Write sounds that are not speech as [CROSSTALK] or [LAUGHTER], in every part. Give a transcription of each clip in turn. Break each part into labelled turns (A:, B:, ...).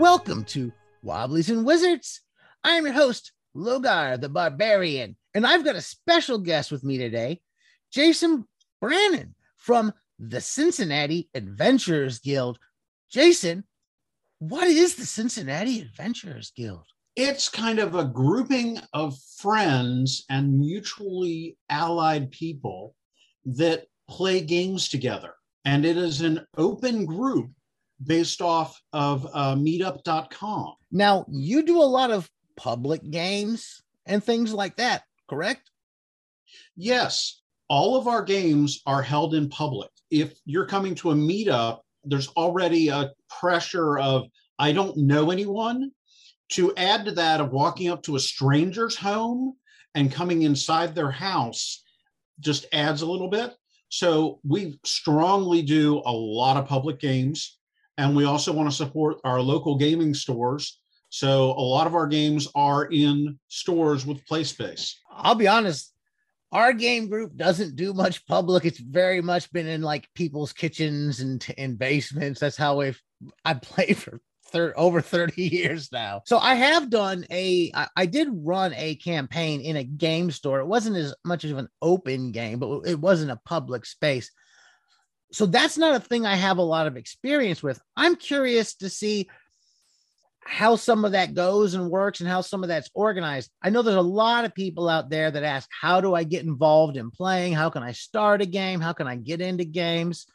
A: Welcome to Wobblies and Wizards. I'm your host, Logar the Barbarian, and I've got a special guest with me today, Jason Brannon from the Cincinnati Adventurers Guild. Jason, what is the Cincinnati Adventurers Guild?
B: It's kind of a grouping of friends and mutually allied people that play games together. And it is an open group based off of uh, meetup.com.
A: Now, you do a lot of public games and things like that, correct?
B: Yes, all of our games are held in public. If you're coming to a meetup, there's already a pressure of, I don't know anyone. To add to that, of walking up to a stranger's home and coming inside their house just adds a little bit. So we strongly do a lot of public games. And we also want to support our local gaming stores. So a lot of our games are in stores with play space.
A: I'll be honest, our game group doesn't do much public. It's very much been in like people's kitchens and in basements. That's how we've I played for thir- over 30 years now. So I have done a I, I did run a campaign in a game store. It wasn't as much of an open game, but it wasn't a public space so that's not a thing I have a lot of experience with. I'm curious to see how some of that goes and works and how some of that's organized. I know there's a lot of people out there that ask, How do I get involved in playing? How can I start a game? How can I get into games?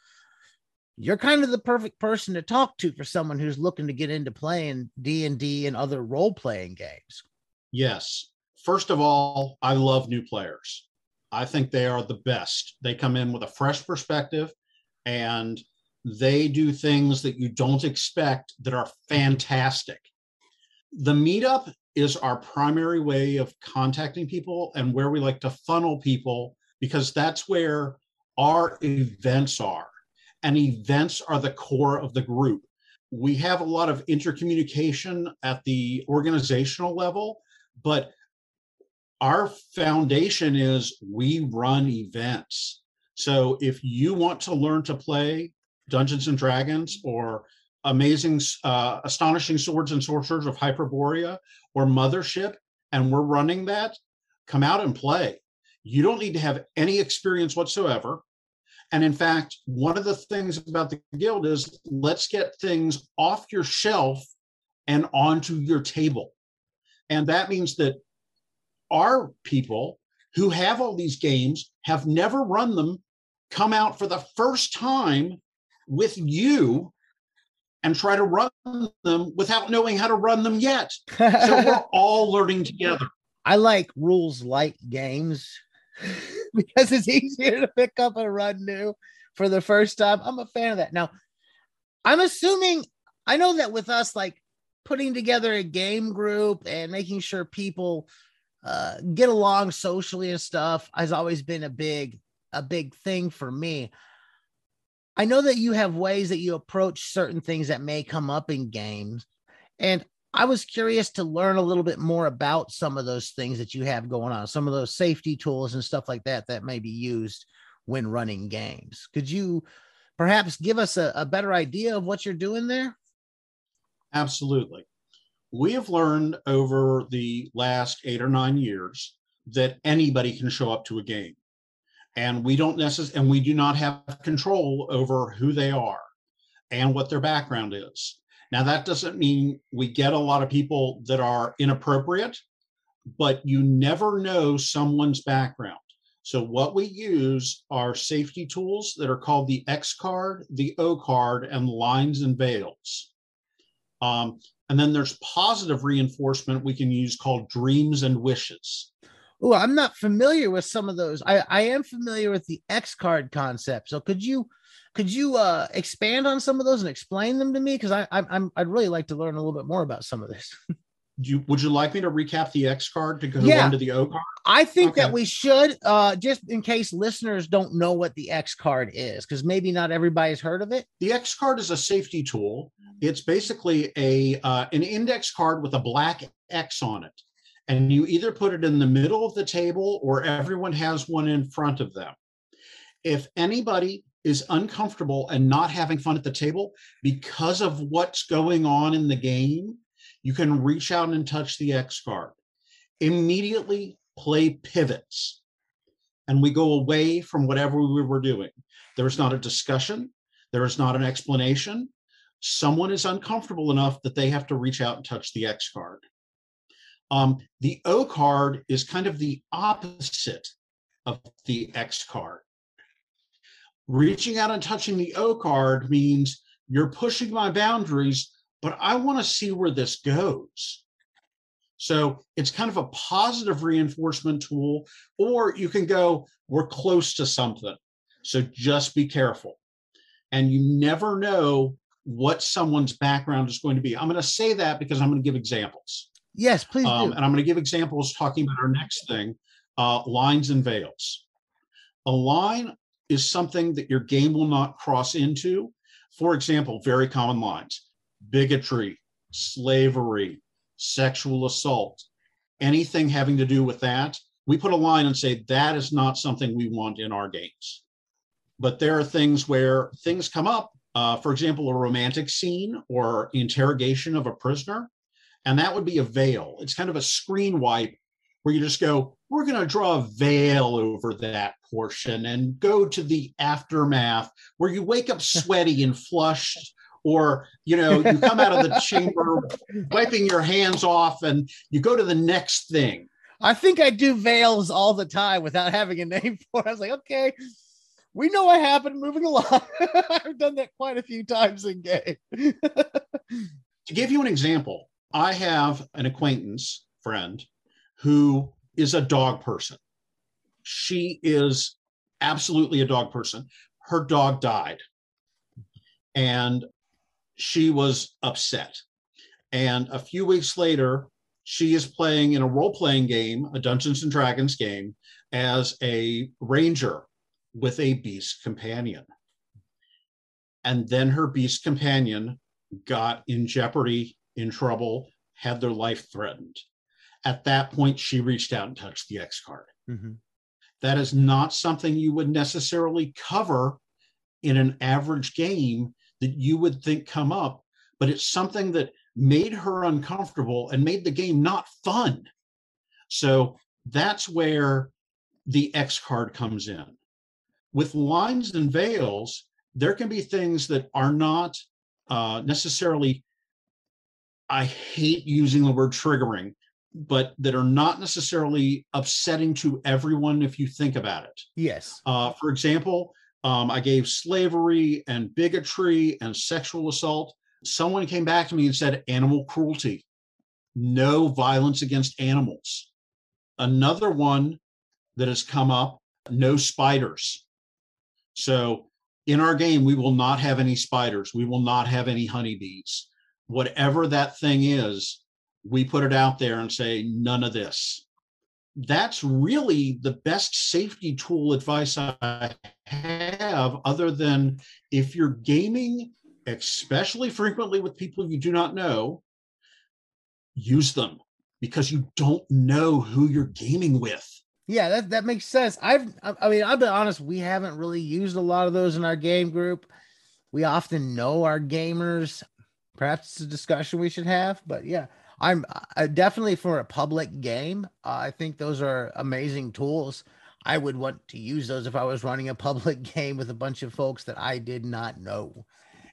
A: You're kind of the perfect person to talk to for someone who's looking to get into playing D&D and other role-playing games.
B: Yes. First of all, I love new players. I think they are the best. They come in with a fresh perspective and they do things that you don't expect that are fantastic. The meetup is our primary way of contacting people and where we like to funnel people because that's where our events are. And events are the core of the group. We have a lot of intercommunication at the organizational level, but our foundation is we run events. So if you want to learn to play Dungeons and Dragons or amazing, uh, astonishing swords and sorcerers of Hyperborea or Mothership, and we're running that, come out and play. You don't need to have any experience whatsoever. And in fact, one of the things about the guild is let's get things off your shelf and onto your table. And that means that our people who have all these games have never run them come out for the first time with you and try to run them without knowing how to run them yet. So [LAUGHS] we're all learning together.
A: I like rules light games [LAUGHS] because it's easier to pick up and run new for the first time. I'm a fan of that. Now, I'm assuming I know that with us, like putting together a game group and making sure people uh, get along socially and stuff has always been a big a big thing for me. I know that you have ways that you approach certain things that may come up in games. And I was curious to learn a little bit more about some of those things that you have going on, some of those safety tools and stuff like that that may be used when running games. Could you perhaps give us a, a better idea of what you're doing there?
B: Absolutely. We have learned over the last eight or nine years that anybody can show up to a game and we don't necessarily and we do not have control over who they are and what their background is. Now that doesn't mean we get a lot of people that are inappropriate but you never know someone's background. So what we use are safety tools that are called the x card the o card and lines and veils. Um, and then there's positive reinforcement we can use called dreams and wishes
A: Oh, I'm not familiar with some of those. I, I am familiar with the X card concept. So could you could you uh, expand on some of those and explain them to me? Because I I'm I'd really like to learn a little bit more about some of this. [LAUGHS]
B: you would you like me to recap the X card to go yeah. into the O card?
A: I think okay. that we should, uh, just in case listeners don't know what the X card is, because maybe not everybody's heard of it.
B: The X card is a safety tool. It's basically a uh, an index card with a black X on it and you either put it in the middle of the table or everyone has one in front of them. If anybody is uncomfortable and not having fun at the table because of what's going on in the game, you can reach out and touch the X card. Immediately play pivots and we go away from whatever we were doing. There is not a discussion, there is not an explanation. Someone is uncomfortable enough that they have to reach out and touch the X card. Um, the O card is kind of the opposite of the X card. Reaching out and touching the O card means you're pushing my boundaries, but I want to see where this goes. So it's kind of a positive reinforcement tool, or you can go, we're close to something. So just be careful. And you never know what someone's background is going to be. I'm going to say that because I'm going to give examples.
A: Yes, please.
B: Um, and I'm going to give examples talking about our next thing uh, lines and veils. A line is something that your game will not cross into. For example, very common lines bigotry, slavery, sexual assault, anything having to do with that. We put a line and say that is not something we want in our games. But there are things where things come up. Uh, for example, a romantic scene or interrogation of a prisoner and that would be a veil. It's kind of a screen wipe where you just go, we're going to draw a veil over that portion and go to the aftermath where you wake up [LAUGHS] sweaty and flushed or you know you come out of the chamber [LAUGHS] wiping your hands off and you go to the next thing.
A: I think i do veils all the time without having a name [LAUGHS] for it. I was like okay we know what happened. Moving along. I've done that quite a few times in game.
B: To give you an example I have an acquaintance friend who is a dog person. She is absolutely a dog person. Her dog died and she was upset. And a few weeks later, she is playing in a role playing game, a Dungeons and Dragons game, as a ranger with a beast companion. And then her beast companion got in jeopardy in trouble, had their life threatened. At that point, she reached out and touched the X card. Mm-hmm. That is not something you would necessarily cover in an average game that you would think come up, but it's something that made her uncomfortable and made the game not fun. So that's where the X card comes in. With lines and veils, there can be things that are not uh, necessarily I hate using the word triggering, but that are not necessarily upsetting to everyone if you think about it.
A: Yes.
B: Uh, for example, um, I gave slavery and bigotry and sexual assault. Someone came back to me and said animal cruelty, no violence against animals. Another one that has come up, no spiders. So in our game, we will not have any spiders. We will not have any honeybees whatever that thing is, we put it out there and say, none of this. That's really the best safety tool advice I have, other than if you're gaming, especially frequently with people you do not know, use them because you don't know who you're gaming with.
A: Yeah, that, that makes sense. I've, I mean, I've been honest, we haven't really used a lot of those in our game group. We often know our gamers perhaps it's a discussion we should have. But yeah, I'm uh, definitely for a public game. Uh, I think those are amazing tools. I would want to use those if I was running a public [LAUGHS] game with a bunch of folks that I did not know.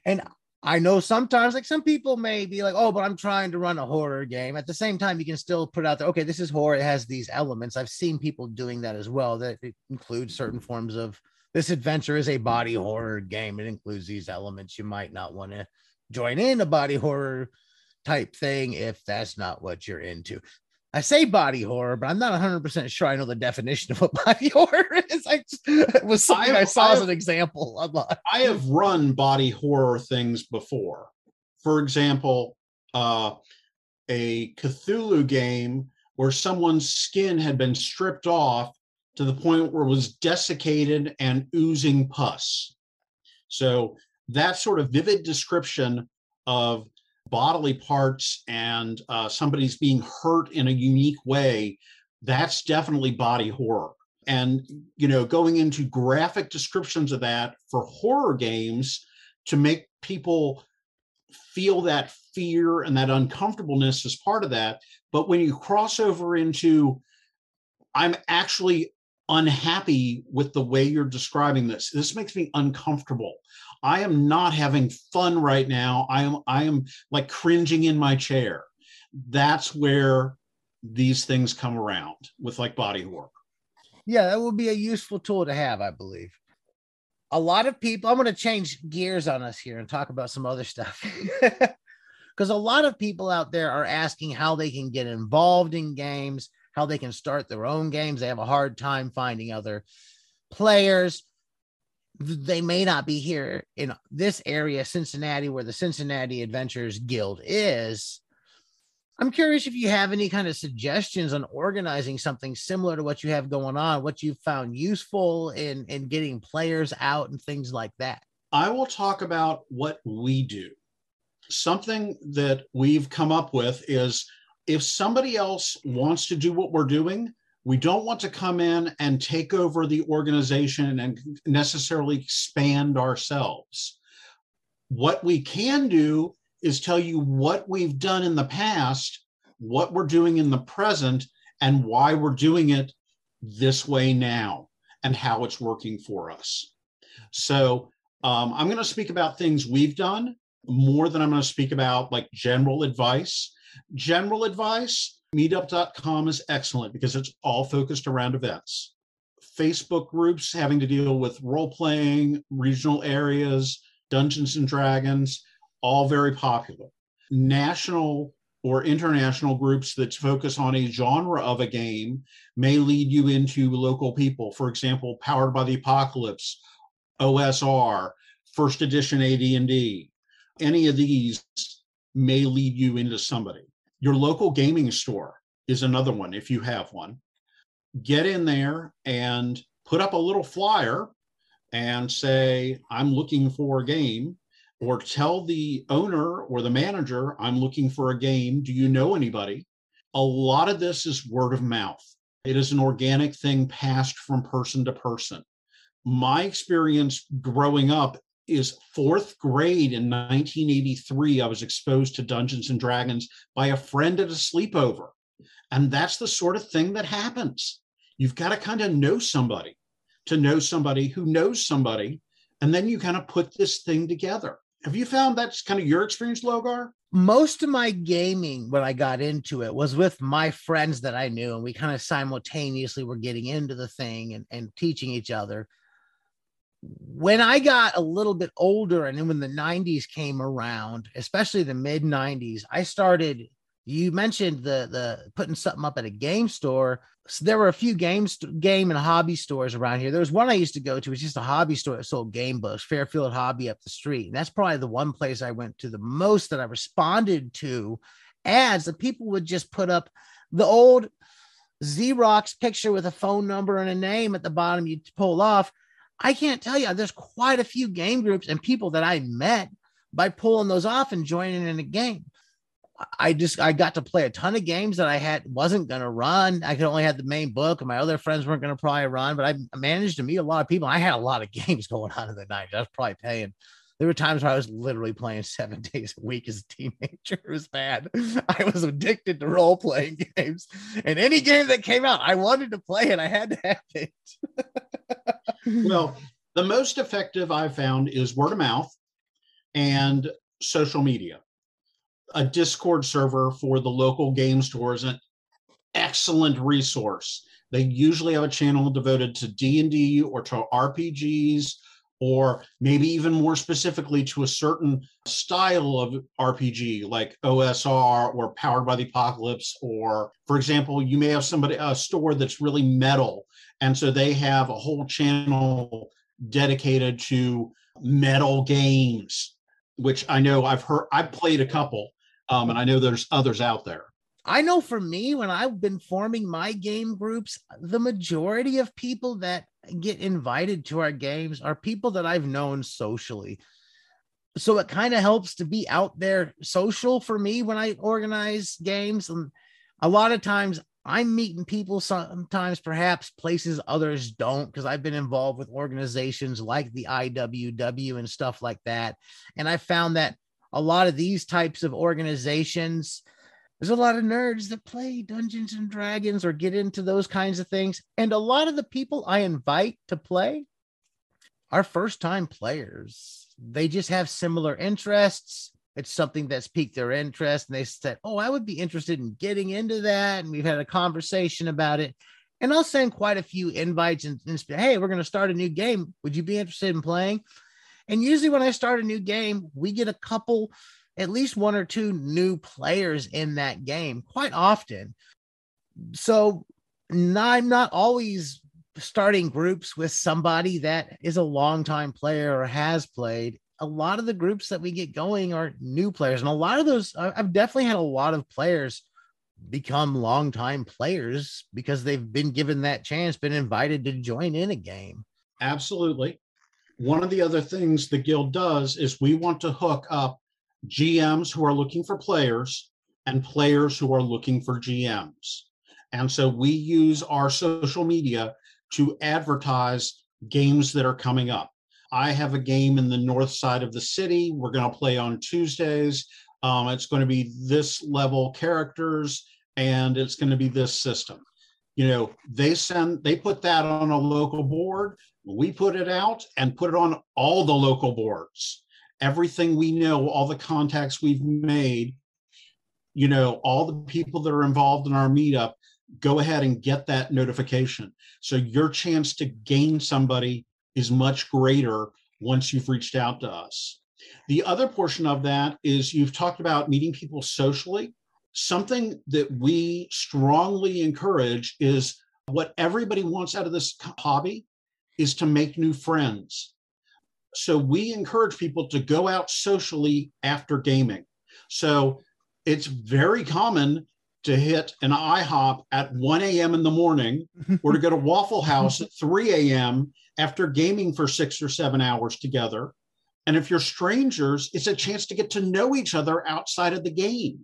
A: And I know sometimes, like some people may be like, oh, but I'm trying to run a horror game. At the same time, you can still put out there, okay, this is horror. It has these elements. I've seen people doing that as well. That includes certain forms of this adventure is a body horror game. It includes these elements. You might not want to join in a body horror type thing if that's not what you're into. I say body horror, but I'm not 100% sure I know the definition of what [LAUGHS] body horror is. I just, it was something I, I saw I have, as an example.
B: I have run body horror things before. For example, uh, a Cthulhu game where someone's skin had been stripped off to the point where it was desiccated and oozing pus. So that sort of vivid description of bodily parts and uh, somebody's being hurt in a unique way, that's definitely body horror. and you know going into graphic descriptions of that for horror games to make people feel that fear and that uncomfortableness as part of that. But when you cross over into i'm actually unhappy with the way you're describing this. This makes me uncomfortable i am not having fun right now i am i am like cringing in my chair that's where these things come around with like body horror
A: yeah, that would be a useful tool to have, I believe. A lot of people, I'm going to change gears on us here and talk about some other stuff. [LAUGHS] Because a lot of people out there are asking how they can get involved in games, how they can start their own games. They have a hard time finding other players. They may not be here in this area, Cincinnati, where the Cincinnati Adventurers Guild is. I'm curious if you have any kind of suggestions on organizing something similar to what you have going on, what you've found useful in in getting players out and things like that.
B: I will talk about what we do. Something that we've come up with is if somebody else wants to do what we're doing, we don't want to come in and take over the organization and necessarily expand ourselves. What we can do is tell you what we've done in the past, what we're doing in the present, and why we're doing it this way now and how it's working for us. So um, I'm going to speak about things we've done more than I'm going to speak about like general advice. General advice, meetup.com is excellent because it's all focused around events. Facebook groups having to deal with role playing, regional areas, Dungeons and Dragons, all very popular. National or international groups that focus on a genre of a game may lead you into local people. For example, Powered by the Apocalypse, OSR, First Edition AD&D. Any of these may lead you into somebody. Your local gaming store is another one if you have one. Get in there and put up a little flyer and say, I'm looking for a game or tell the owner or the manager, I'm looking for a game. Do you know anybody? A lot of this is word of mouth. It is an organic thing passed from person to person. My experience growing up is fourth grade in 1983. I was exposed to Dungeons and Dragons by a friend at a sleepover. And that's the sort of thing that happens. You've got to kind of know somebody to know somebody who knows somebody. And then you kind of put this thing together. Have you found that's kind of your experience, Logar?
A: Most of my gaming when I got into it was with my friends that I knew, and we kind of simultaneously were getting into the thing and, and teaching each other. When I got a little bit older, and then when the 90s came around, especially the mid 90s, I started you mentioned the the putting something up at a game store. So there were a few games game and hobby stores around here. There was one I used to go to. It was just a hobby store that sold game books, Fairfield Hobby up the street. And that's probably the one place I went to the most that I responded to ads that people would just put up the old Xerox picture with a phone number and a name at the bottom You'd pull off. I can't tell you, there's quite a few game groups and people that I met by pulling those off and joining in a game. I just I got to play a ton of games that I had wasn't gonna run. I could only have the main book, and my other friends weren't gonna probably run. But I managed to meet a lot of people. I had a lot of [LAUGHS] games going on in the night. I was probably paying. There were times where I was literally playing seven [LAUGHS] days a week as a teenager. It was bad. [LAUGHS] I was addicted to role playing [LAUGHS] games, and any game that came out, I wanted to play it. I had to have it.
B: well, the most effective I've found is word of mouth and social media a Discord server for the local game stores, an excellent resource. They usually have a channel devoted to D&D or to RPGs or maybe even more specifically to a certain style of RPG like OSR or Powered by the Apocalypse or for example you may have somebody a store that's really metal and so they have a whole channel dedicated to metal games which I know I've heard I've played a couple um, and I know there's others out there.
A: I know for me, when I've been forming my game groups, the majority of people that get invited to our games are people that I've known socially. So it kind of helps to be out there social for me when I organize games. And a lot of times I'm meeting people sometimes, perhaps places others don't, because I've been involved with organizations like the IWW and stuff like that. And I found that a lot of these types of organizations, there's a lot of nerds that play Dungeons and Dragons or get into those kinds of things. And a lot of the people I invite to play are first time players. They just have similar interests it's something that's piqued their interest and they said oh i would be interested in getting into that and we've had a conversation about it and i'll send quite a few invites and, and hey we're going to start a new game would you be interested in playing and usually when i start a new game we get a couple at least one or two new players in that game quite often so i'm not always starting groups with somebody that is a longtime player or has played a lot of the groups that we get going are new players, and a lot of those I've definitely had a lot of players become longtime players because they've been given that chance, been invited to join in a game.
B: Absolutely. One of the other things the guild does is we want to hook up GMs who are looking for players and players who are looking for GMs. And so we use our social media to advertise games that are coming up. I have a game in the north side of the city. We're going to play on Tuesdays. Um, it's going to be this level characters and it's going to be this system. You know, they send, they put that on a local board. We put it out and put it on all the local boards. Everything we know, all the contacts we've made, you know, all the people that are involved in our meetup, go ahead and get that notification. So your chance to gain somebody is much greater once you've reached out to us. The other portion of that is you've talked about meeting people socially. Something that we strongly encourage is what everybody wants out of this hobby is to make new friends. So we encourage people to go out socially after gaming. So it's very common to hit an IHOP at 1 a.m. in the morning or to go to Waffle House at 3 a.m after gaming for six or seven hours together. And if you're strangers, it's a chance to get to know each other outside of the game.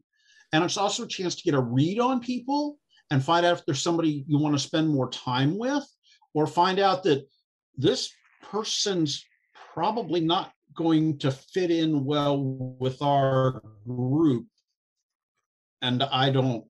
B: And it's also a chance to get a read on people and find out if there's somebody you want to spend more time with, or find out that this person's probably not going to fit in well with our group. And I don't.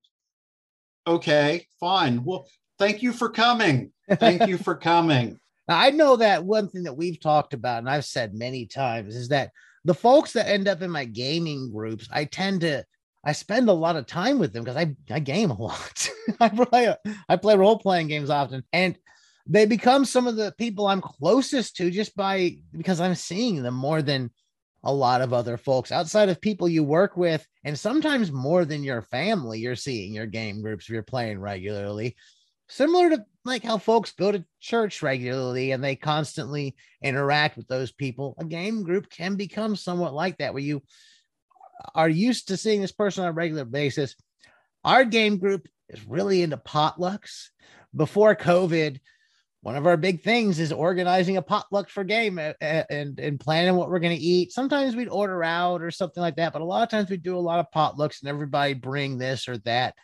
B: Okay, fine. Well, thank you for coming. Thank you for [LAUGHS] coming.
A: Now, I know that one thing that we've talked about, and I've said many times, is that the folks that end up in my gaming groups, I tend to I spend a lot of time with them because I, I game a lot. [LAUGHS] I play I play role playing games often, and they become some of the people I'm closest to just by because I'm seeing them more than a lot of other folks outside of people you work with, and sometimes more than your family. You're seeing your game groups if you're playing regularly similar to like how folks go to church regularly and they constantly interact with those people. A game group can become somewhat like that, where you are used to seeing this person on a regular basis. Our game group is really into potlucks. Before COVID, one of our big things is organizing a potluck for game and, and planning what we're going to eat. Sometimes we'd order out or something like that, but a lot of times we do a lot of potlucks and everybody bring this or that.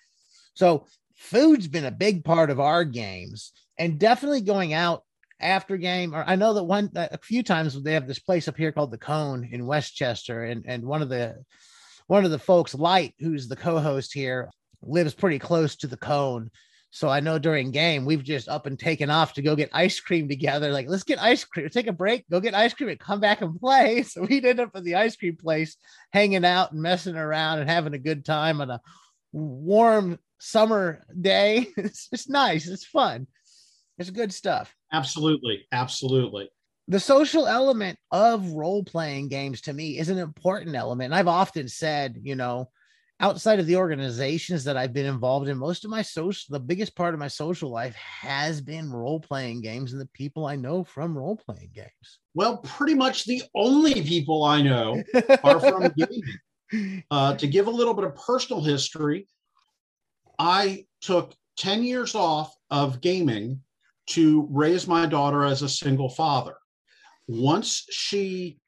A: So food's been a big part of our games and definitely going out after game or i know that one a few times they have this place up here called the cone in West Chester and and one of the one of the folks light who's the co-host here lives pretty close to the cone so i know during game we've just up and taken off to go get ice cream together like let's get ice cream take a break go get ice cream and come back and play [LAUGHS] so we'd end up at the ice cream place hanging out and messing around and having a good time on a warm summer day. [LAUGHS] It's just nice. It's fun. It's good stuff.
B: Absolutely. Absolutely.
A: The social element of role playing games to me is an important element. And I've often said, you know, outside of the organizations that I've been involved in, most of my social, the biggest part of my social life has been role playing games and the people I know from role playing games.
B: Well, pretty much the only people I know are from [LAUGHS] gaming. Uh, to give a little bit of personal history, I took 10 years off of gaming to raise my daughter as a single father. Once she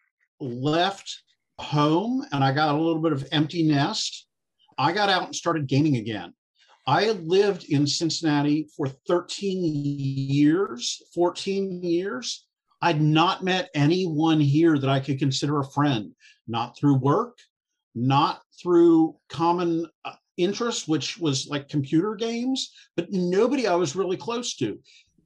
B: left home and I got a little bit of empty nest, I got out and started gaming again. I had lived in Cincinnati for 13 years, 14 years. I'd not met anyone here that I could consider a friend, not through work, not through common uh, interests, which was like computer games, but nobody I was really close to.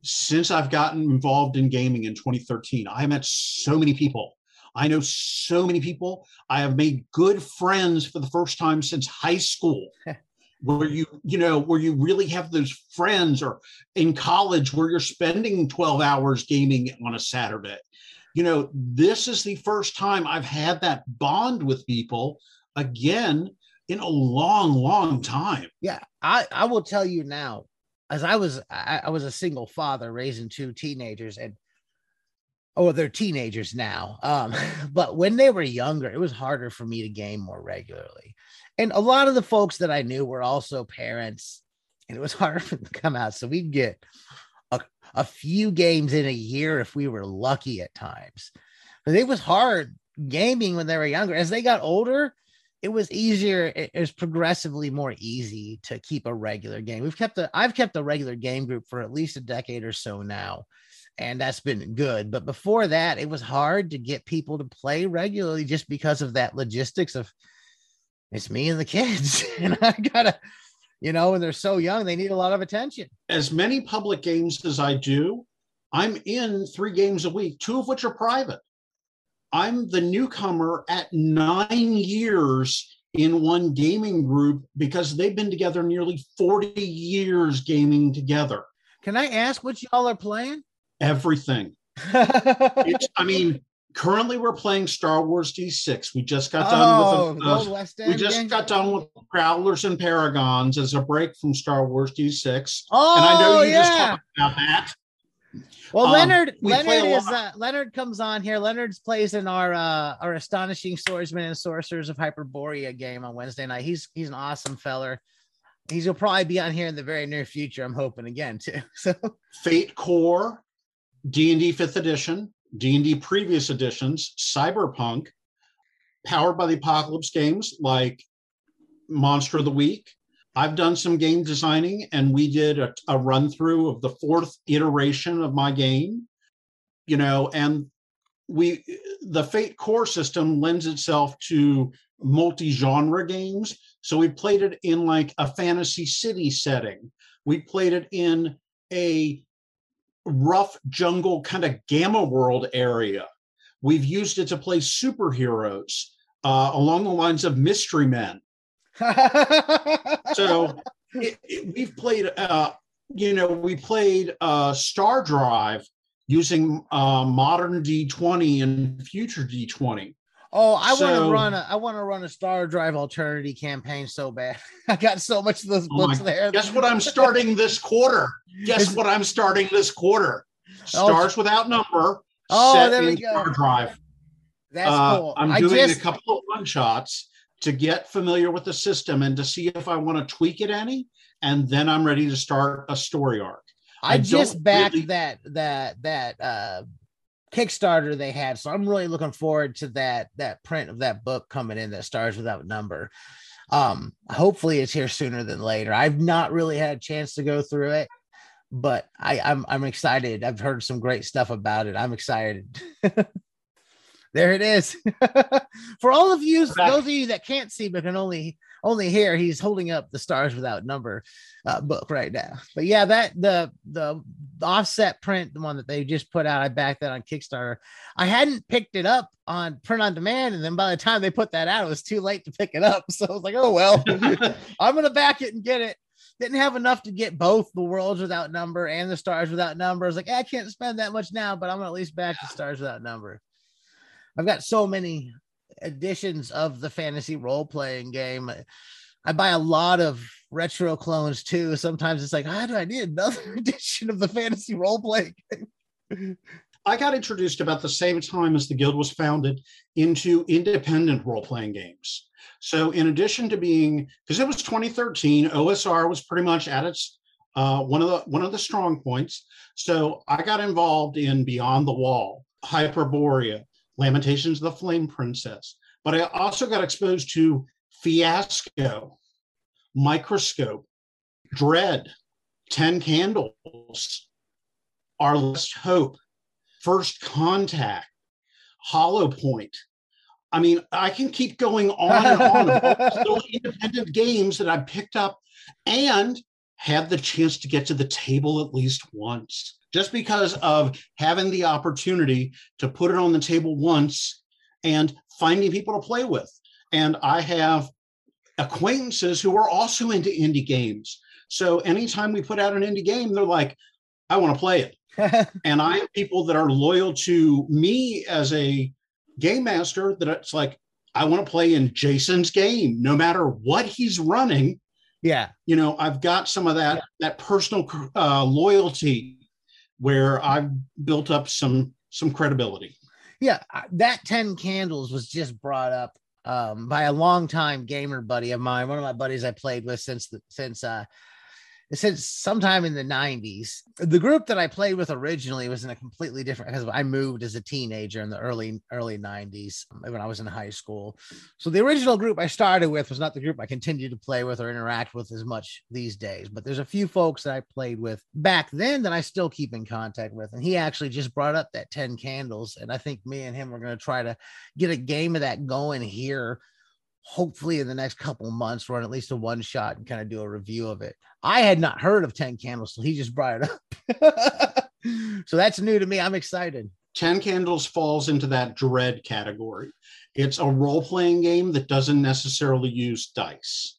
B: Since I've gotten involved in gaming in 2013, I met so many people. I know so many people. I have made good friends for the first time since high school. [LAUGHS] where you you know where you really have those friends or in college where you're spending 12 hours gaming on a saturday you know this is the first time i've had that bond with people again in a long long time
A: yeah i i will tell you now as i was i, I was a single father raising two teenagers and oh they're teenagers now um [LAUGHS] but when they were younger it was harder for me to game more regularly and a lot of the folks that I knew were also parents, and it was [LAUGHS] hard for them to come out. So we'd get a, a few games in a year if we were lucky at times. But it was hard gaming when they were younger. As they got older, it was easier. It, it was progressively more easy to keep a regular game. We've kept a I've kept a regular game group for at least a decade or so now and that's been good. But before that, it was hard to get people to play regularly just because of that logistics of it's me and the kids. [LAUGHS] And i gotta you know when they're so young they need a lot of attention.
B: As many public games as i do i'm in three games a week two of which are private. I'm the newcomer at nine years in one gaming group because they've been together nearly 40 years gaming together.
A: Can i ask what y'all are playing
B: everything i mean currently we're playing Star Wars D6. We just got done oh, with uh, we just got done with Prowlers and Paragons as a break from Star Wars D6.
A: Oh, and I know you yeah. just talked
B: about that.
A: Well, um, Leonard, Leonard is uh, Leonard comes on here. Leonard's plays in our uh, our astonishing swordsmen and sorcerers of Hyperborea game on Wednesday night. He's he's an awesome feller. He's will probably be on here in the very near future. I'm hoping again too. [LAUGHS] So
B: Fate Core, D and D Fifth Edition, D&D previous editions, Cyberpunk, powered by the Apocalypse games like Monster of the Week. I've done some game designing and we did a, a run through of the fourth iteration of my game, you know, and we the Fate core system lends itself to multi-genre games. So we played it in like a fantasy city setting. We played it in a rough jungle kind of gamma world area. We've used it to play superheroes uh, along the lines of Mystery Men. so [LAUGHS] it, it, we've played, uh, you know, we played uh, Star Drive using uh, modern D20 and future D20.
A: Oh, I so, want to run a I want to run a Star Drive alternative campaign so bad. [LAUGHS] I got so much of those oh books there.
B: Guess what I'm starting this quarter? Guess what I'm starting this quarter? Stars oh, without number.
A: Oh, there we go.
B: Drive.
A: That's uh, cool.
B: I'm doing just... a couple of one shots to get familiar with the system and to see if I want to tweak it any, and then I'm ready to start a story arc.
A: I, I just backed really... that that that uh Kickstarter they had. So I'm really looking forward to that that print of that book coming in that stars without number. Um, hopefully it's here sooner than later. I've not really had a chance to go through it, but I, I'm I'm excited. I've heard some great stuff about it. I'm excited. [LAUGHS] there it is. [LAUGHS] For all of you, those of you that can't see but can only only hear, he's holding up the Stars Without Number uh, book right now. But yeah, that the the offset print, the one that they just put out, I backed that on Kickstarter. I hadn't picked it up on print on demand, and then by the time they put that out, it was too late to pick it up. [LAUGHS] So I was like, oh well, I'm gonna back it and get it. Didn't have enough to get both the Worlds Without Number and the Stars Without Number. I was like, eh, I can't spend that much now, but I'm gonna at least back the Stars Without Number. I've got so many editions of the fantasy role playing game. I buy a lot of retro clones too. Sometimes it's like, how do I need another [LAUGHS] edition of the fantasy role playing game?
B: I got introduced about the same time as the guild was founded into independent role playing games. So, in addition to being, because it was 2013, OSR was pretty much at its uh, one of the one of the strong points. So, I got involved in Beyond the Wall, Hyperborea, Lamentations of the Flame Princess. But I also got exposed to Fiasco, Microscope, Dread, 10 Candles, Our Last Hope, First Contact, Hollow Point. I mean, I can keep going on and [LAUGHS] on about little independent games that I picked up and had the chance to get to the table at least once. Just because of having the opportunity to put it on the table once and finding people to play with. And I have acquaintances who are also into indie games. So anytime we put out an indie game, they're like, I want to play it. [LAUGHS] and I have people that are loyal to me as a game master that it's like, I want to play in Jason's game, no matter what he's running.
A: Yeah.
B: You know, I've got some of that, yeah. that personal uh, loyalty where I've built up some, some credibility.
A: Yeah. That 10 candles was just brought up um, by a longtime gamer buddy of mine, one of my buddies I played with since the, since uh, since sometime in the 90s. The group that I played with originally was in a completely different because I moved as a teenager in the early early 90s um, when I was in high school. So the original group I started with was not the group I continue to play with or interact with as much these days. But there's a few folks that I played with back then that I still keep in contact with. And he actually just brought up that 10 candles. And I think me and him are going to try to get a game of that going here hopefully in the next couple months run at least a one shot and kind of do a review of it. I had not heard of 10 candles, so he just brought it up. [LAUGHS] so that's new to me. I'm excited.
B: 10 candles falls into that dread category. It's a role playing game that doesn't necessarily use dice.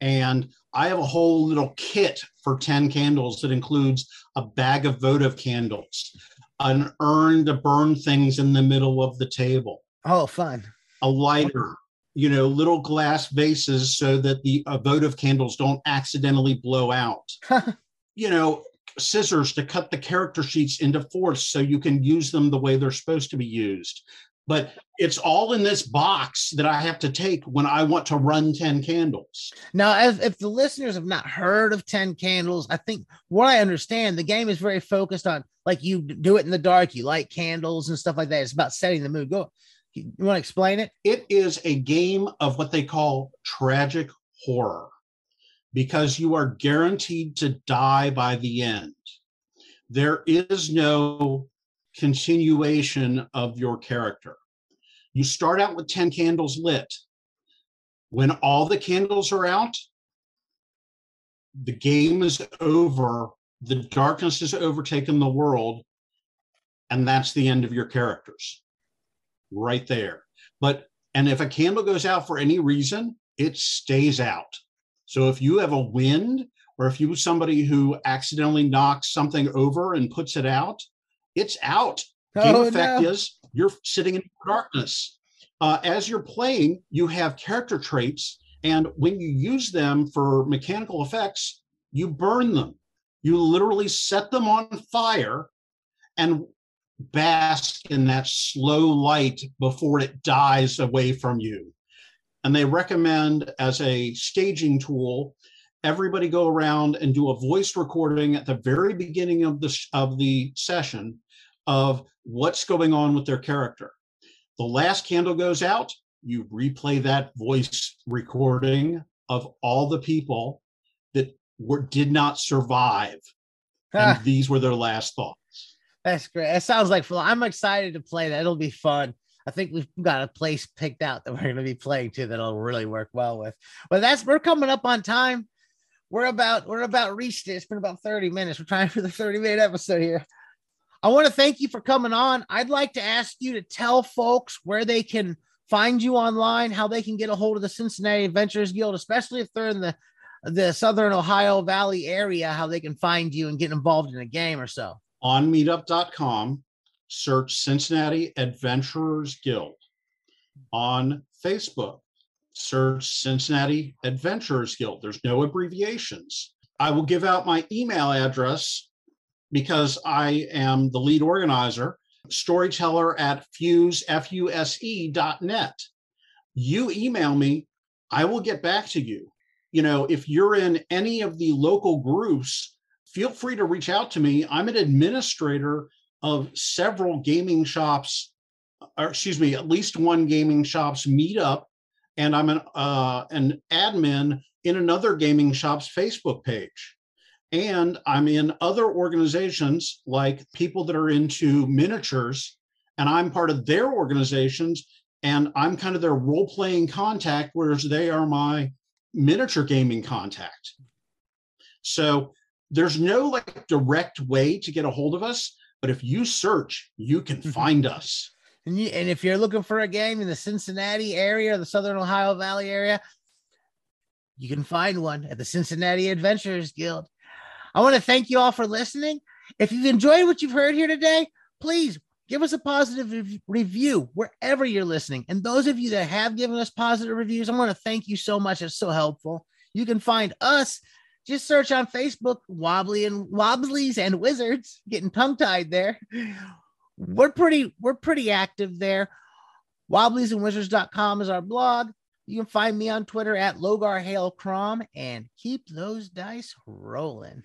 B: And I have a whole little kit for 10 candles that includes a bag of votive candles, an urn to burn things in the middle of the table.
A: Oh, fun.
B: A lighter, you know, little glass vases so that the votive candles don't accidentally blow out. [LAUGHS] you know, scissors to cut the character sheets into fourths so you can use them the way they're supposed to be used. But it's all in this box that I have to take when I want to run 10 candles.
A: Now, if, if the listeners have not heard of 10 candles, I think what I understand, the game is very focused on like you do it in the dark, you light candles and stuff like that. It's about setting the mood. Go you want to explain it?
B: It is a game of what they call tragic horror because you are guaranteed to die by the end. There is no continuation of your character. You start out with 10 candles lit. When all the candles are out, the game is over, the darkness has overtaken the world, and that's the end of your characters right there. But and if a candle goes out for any reason, it stays out. So if you have a wind or if you somebody who accidentally knocks something over and puts it out, it's out. Game oh, effect no. is you're sitting in darkness. Uh, as you're playing, you have character traits, and when you use them for mechanical effects, you burn them. You literally set them on fire, and bask in that slow light before it dies away from you. And they recommend as a staging tool, everybody go around and do a voice recording at the very beginning of the of the session of what's going on with their character. The last candle goes out, you replay that voice recording of all the people that were did not survive. Ah. and these were their last thoughts.
A: That's great. It sounds like fun. I'm excited to play that. It'll be fun. I think we've got a place picked out that we're going to be playing to that'll really work well with. But that's we're coming up on time. We're about we're about reached it. It's been about 30 minutes. We're trying for the 30 minute episode here. I want to thank you for coming on. I'd like to ask you to tell folks where they can find you online, how they can get a hold of the Cincinnati Adventurers Guild, especially if they're in the the Southern Ohio Valley area, how they can find you and get involved in a game or so
B: on meetup.com, search Cincinnati Adventurers Guild. On Facebook, search Cincinnati Adventurers Guild. There's no abbreviations. I will give out my email address because I am the lead organizer, storyteller at fuse, F-U-S-E dot net. You email me, I will get back to you. You know, if you're in any of the local groups feel free to reach out to me. I'm an administrator of several gaming shops, or excuse me, at least one gaming shops meetup, and I'm an uh, an admin in another gaming shop's Facebook page. And I'm in other organizations like people that are into miniatures, and I'm part of their organizations, and I'm kind of their role playing contact, whereas they are my miniature gaming contact. So there's no like direct way to get a hold of us, but if you search, you can mm-hmm. find us.
A: And, you, and if you're looking for a game in the Cincinnati area, the Southern Ohio Valley area, you can find one at the Cincinnati Adventurers Guild. I want to thank you all for listening. If you've enjoyed what you've heard here today, please give us a positive rev- review wherever you're listening. And those of you that have given us positive reviews, I want to thank you so much. It's so helpful. You can find us. Just search on Facebook, Wobbly and Wobblies and Wizards. Getting tongue tied there. We're pretty, we're pretty active there. Wobbliesandwizards.com is our blog. You can find me on Twitter at Logar Hale Crom and keep those dice rolling.